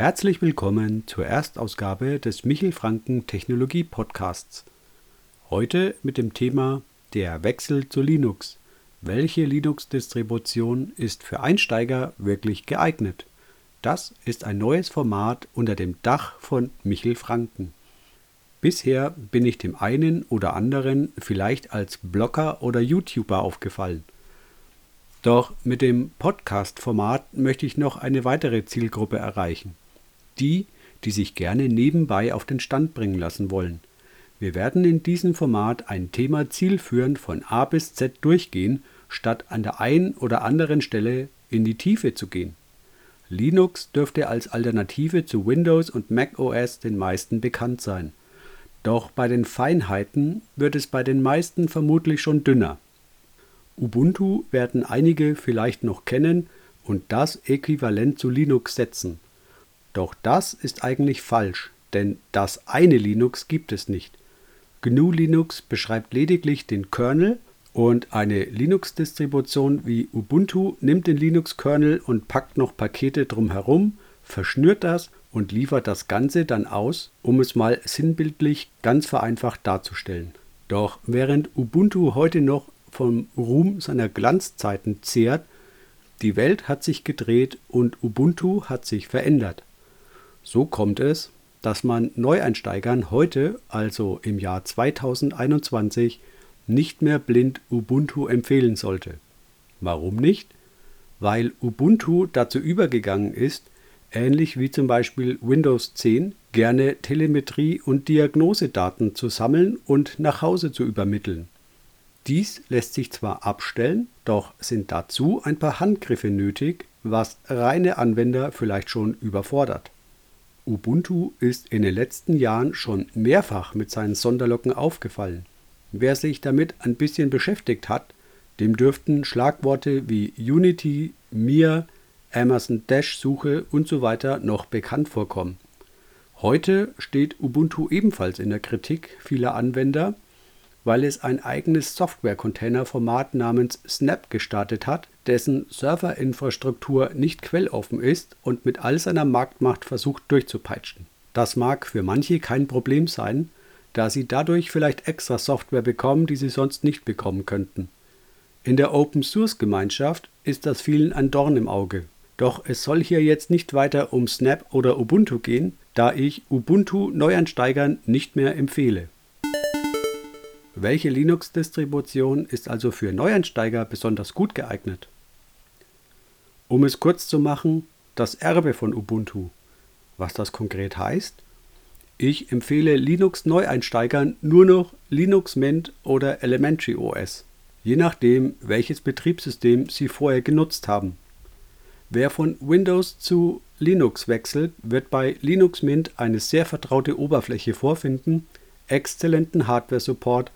Herzlich willkommen zur Erstausgabe des Michel Franken Technologie Podcasts. Heute mit dem Thema Der Wechsel zu Linux. Welche Linux-Distribution ist für Einsteiger wirklich geeignet? Das ist ein neues Format unter dem Dach von Michel Franken. Bisher bin ich dem einen oder anderen vielleicht als Blogger oder YouTuber aufgefallen. Doch mit dem Podcast-Format möchte ich noch eine weitere Zielgruppe erreichen. Die, die sich gerne nebenbei auf den Stand bringen lassen wollen. Wir werden in diesem Format ein Thema zielführend von A bis Z durchgehen, statt an der einen oder anderen Stelle in die Tiefe zu gehen. Linux dürfte als Alternative zu Windows und Mac OS den meisten bekannt sein. Doch bei den Feinheiten wird es bei den meisten vermutlich schon dünner. Ubuntu werden einige vielleicht noch kennen und das äquivalent zu Linux setzen. Doch das ist eigentlich falsch, denn das eine Linux gibt es nicht. GNU Linux beschreibt lediglich den Kernel und eine Linux-Distribution wie Ubuntu nimmt den Linux-Kernel und packt noch Pakete drumherum, verschnürt das und liefert das Ganze dann aus, um es mal sinnbildlich ganz vereinfacht darzustellen. Doch während Ubuntu heute noch vom Ruhm seiner Glanzzeiten zehrt, die Welt hat sich gedreht und Ubuntu hat sich verändert. So kommt es, dass man Neueinsteigern heute, also im Jahr 2021, nicht mehr blind Ubuntu empfehlen sollte. Warum nicht? Weil Ubuntu dazu übergegangen ist, ähnlich wie zum Beispiel Windows 10, gerne Telemetrie und Diagnosedaten zu sammeln und nach Hause zu übermitteln. Dies lässt sich zwar abstellen, doch sind dazu ein paar Handgriffe nötig, was reine Anwender vielleicht schon überfordert. Ubuntu ist in den letzten Jahren schon mehrfach mit seinen Sonderlocken aufgefallen. Wer sich damit ein bisschen beschäftigt hat, dem dürften Schlagworte wie Unity, Mir, Amazon Dash Suche und so weiter noch bekannt vorkommen. Heute steht Ubuntu ebenfalls in der Kritik vieler Anwender, weil es ein eigenes Software-Container-Format namens Snap gestartet hat, dessen Serverinfrastruktur nicht quelloffen ist und mit all seiner Marktmacht versucht durchzupeitschen. Das mag für manche kein Problem sein, da sie dadurch vielleicht extra Software bekommen, die sie sonst nicht bekommen könnten. In der Open Source Gemeinschaft ist das vielen ein Dorn im Auge. Doch es soll hier jetzt nicht weiter um Snap oder Ubuntu gehen, da ich Ubuntu Neuansteigern nicht mehr empfehle. Welche Linux-Distribution ist also für Neueinsteiger besonders gut geeignet? Um es kurz zu machen, das Erbe von Ubuntu. Was das konkret heißt? Ich empfehle Linux-Neueinsteigern nur noch Linux Mint oder Elementary OS, je nachdem, welches Betriebssystem sie vorher genutzt haben. Wer von Windows zu Linux wechselt, wird bei Linux Mint eine sehr vertraute Oberfläche vorfinden, exzellenten Hardware-Support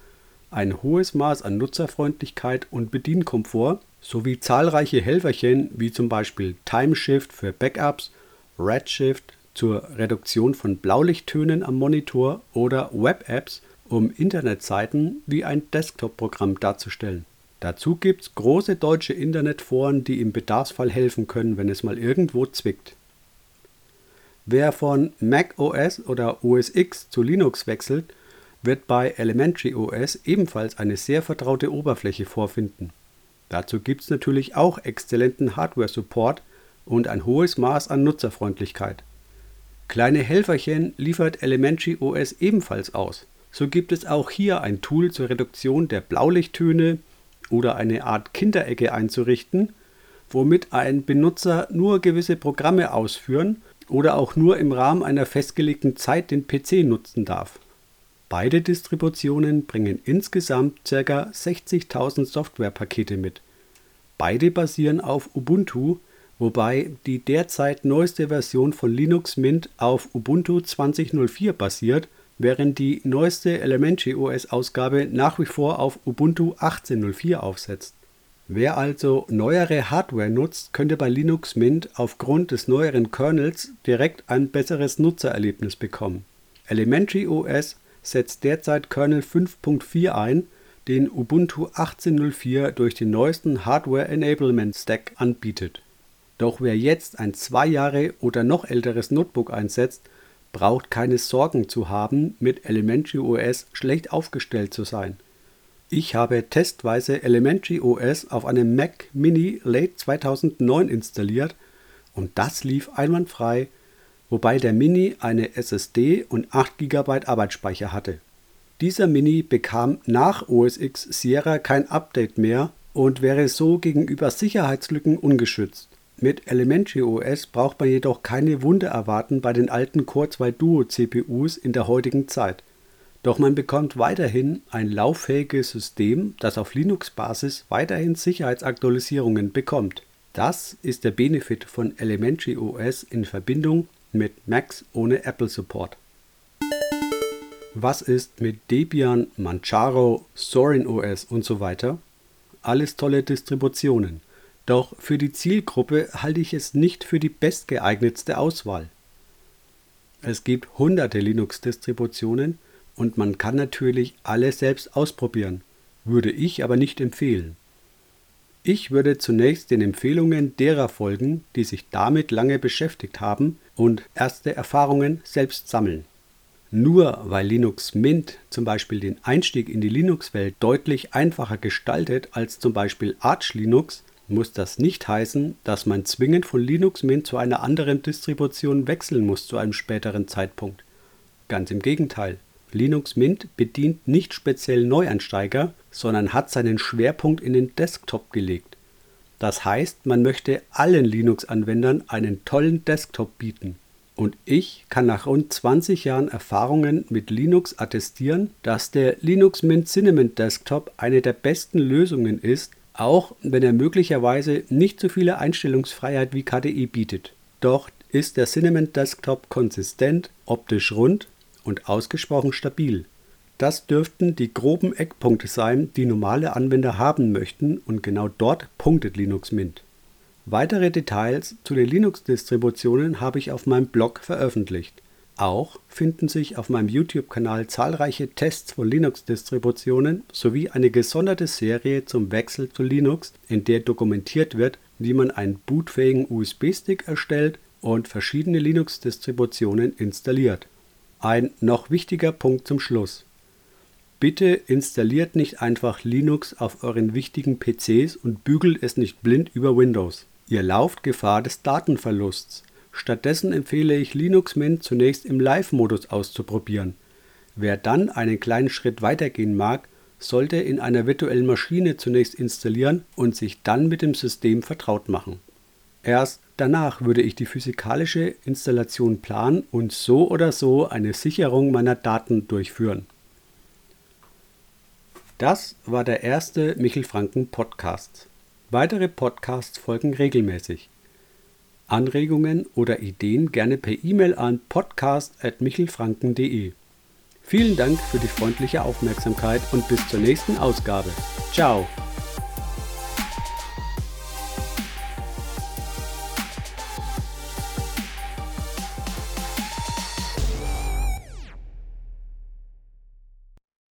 ein hohes Maß an Nutzerfreundlichkeit und Bedienkomfort sowie zahlreiche Helferchen wie zum Beispiel Timeshift für Backups, Redshift zur Reduktion von Blaulichttönen am Monitor oder Web-Apps, um Internetseiten wie ein Desktop-Programm darzustellen. Dazu gibt's große deutsche Internetforen, die im Bedarfsfall helfen können, wenn es mal irgendwo zwickt. Wer von Mac OS oder OS X zu Linux wechselt, wird bei Elementary OS ebenfalls eine sehr vertraute Oberfläche vorfinden. Dazu gibt es natürlich auch exzellenten Hardware-Support und ein hohes Maß an Nutzerfreundlichkeit. Kleine Helferchen liefert Elementary OS ebenfalls aus. So gibt es auch hier ein Tool zur Reduktion der Blaulichttöne oder eine Art Kinderecke einzurichten, womit ein Benutzer nur gewisse Programme ausführen oder auch nur im Rahmen einer festgelegten Zeit den PC nutzen darf. Beide Distributionen bringen insgesamt ca. 60.000 Softwarepakete mit. Beide basieren auf Ubuntu, wobei die derzeit neueste Version von Linux Mint auf Ubuntu 20.04 basiert, während die neueste Elementary OS Ausgabe nach wie vor auf Ubuntu 18.04 aufsetzt. Wer also neuere Hardware nutzt, könnte bei Linux Mint aufgrund des neueren Kernels direkt ein besseres Nutzererlebnis bekommen. Elementary OS setzt derzeit Kernel 5.4 ein, den Ubuntu 18.04 durch den neuesten Hardware Enablement Stack anbietet. Doch wer jetzt ein zwei Jahre oder noch älteres Notebook einsetzt, braucht keine Sorgen zu haben, mit Elementary OS schlecht aufgestellt zu sein. Ich habe testweise Elementary OS auf einem Mac Mini Late 2009 installiert und das lief einwandfrei, wobei der Mini eine SSD und 8 GB Arbeitsspeicher hatte. Dieser Mini bekam nach OS X Sierra kein Update mehr und wäre so gegenüber Sicherheitslücken ungeschützt. Mit Elementary OS braucht man jedoch keine Wunder erwarten bei den alten Core 2 Duo CPUs in der heutigen Zeit. Doch man bekommt weiterhin ein lauffähiges System, das auf Linux-Basis weiterhin Sicherheitsaktualisierungen bekommt. Das ist der Benefit von Elementary OS in Verbindung mit Macs ohne Apple Support. Was ist mit Debian, Manjaro, Sorin OS und so weiter? Alles tolle Distributionen. Doch für die Zielgruppe halte ich es nicht für die bestgeeignetste Auswahl. Es gibt hunderte Linux-Distributionen und man kann natürlich alle selbst ausprobieren, würde ich aber nicht empfehlen. Ich würde zunächst den Empfehlungen derer folgen, die sich damit lange beschäftigt haben und erste Erfahrungen selbst sammeln. Nur weil Linux Mint zum Beispiel den Einstieg in die Linux-Welt deutlich einfacher gestaltet als zum Beispiel Arch Linux, muss das nicht heißen, dass man zwingend von Linux Mint zu einer anderen Distribution wechseln muss zu einem späteren Zeitpunkt. Ganz im Gegenteil. Linux Mint bedient nicht speziell Neuansteiger, sondern hat seinen Schwerpunkt in den Desktop gelegt. Das heißt, man möchte allen Linux-Anwendern einen tollen Desktop bieten. Und ich kann nach rund 20 Jahren Erfahrungen mit Linux attestieren, dass der Linux Mint Cinnamon Desktop eine der besten Lösungen ist, auch wenn er möglicherweise nicht so viele Einstellungsfreiheit wie KDE bietet. Doch ist der Cinnamon Desktop konsistent, optisch rund und ausgesprochen stabil. Das dürften die groben Eckpunkte sein, die normale Anwender haben möchten und genau dort punktet Linux Mint. Weitere Details zu den Linux-Distributionen habe ich auf meinem Blog veröffentlicht. Auch finden sich auf meinem YouTube-Kanal zahlreiche Tests von Linux-Distributionen sowie eine gesonderte Serie zum Wechsel zu Linux, in der dokumentiert wird, wie man einen bootfähigen USB-Stick erstellt und verschiedene Linux-Distributionen installiert. Ein noch wichtiger Punkt zum Schluss. Bitte installiert nicht einfach Linux auf euren wichtigen PCs und bügelt es nicht blind über Windows. Ihr lauft Gefahr des Datenverlusts. Stattdessen empfehle ich Linux Mint zunächst im Live-Modus auszuprobieren. Wer dann einen kleinen Schritt weitergehen mag, sollte in einer virtuellen Maschine zunächst installieren und sich dann mit dem System vertraut machen. Erst danach würde ich die physikalische Installation planen und so oder so eine Sicherung meiner Daten durchführen. Das war der erste Michel Franken Podcast. Weitere Podcasts folgen regelmäßig. Anregungen oder Ideen gerne per E-Mail an podcast.michelfranken.de. Vielen Dank für die freundliche Aufmerksamkeit und bis zur nächsten Ausgabe. Ciao!